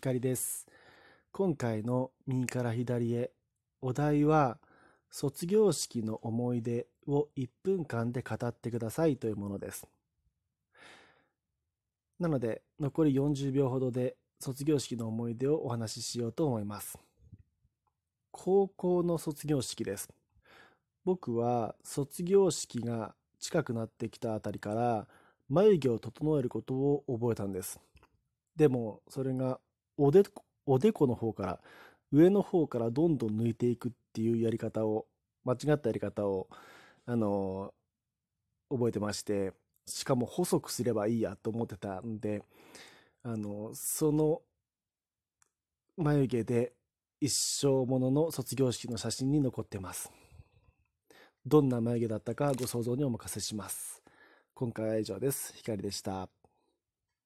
光です。今回の右から左へ、お題は、卒業式の思い出を1分間で語ってくださいというものです。なので、残り40秒ほどで卒業式の思い出をお話ししようと思います。高校の卒業式です。僕は卒業式が近くなってきたあたりから眉毛を整えることを覚えたんです。でもそれがおでおでこの方から上の方からどんどん抜いていくっていうやり方を間違ったやり方をあの覚えてましてしかも細くすればいいやと思ってたんであのその眉毛で一生ものの卒業式の写真に残ってます。どんな眉毛だったかご想像にお任せします。今回は以上です。光でした。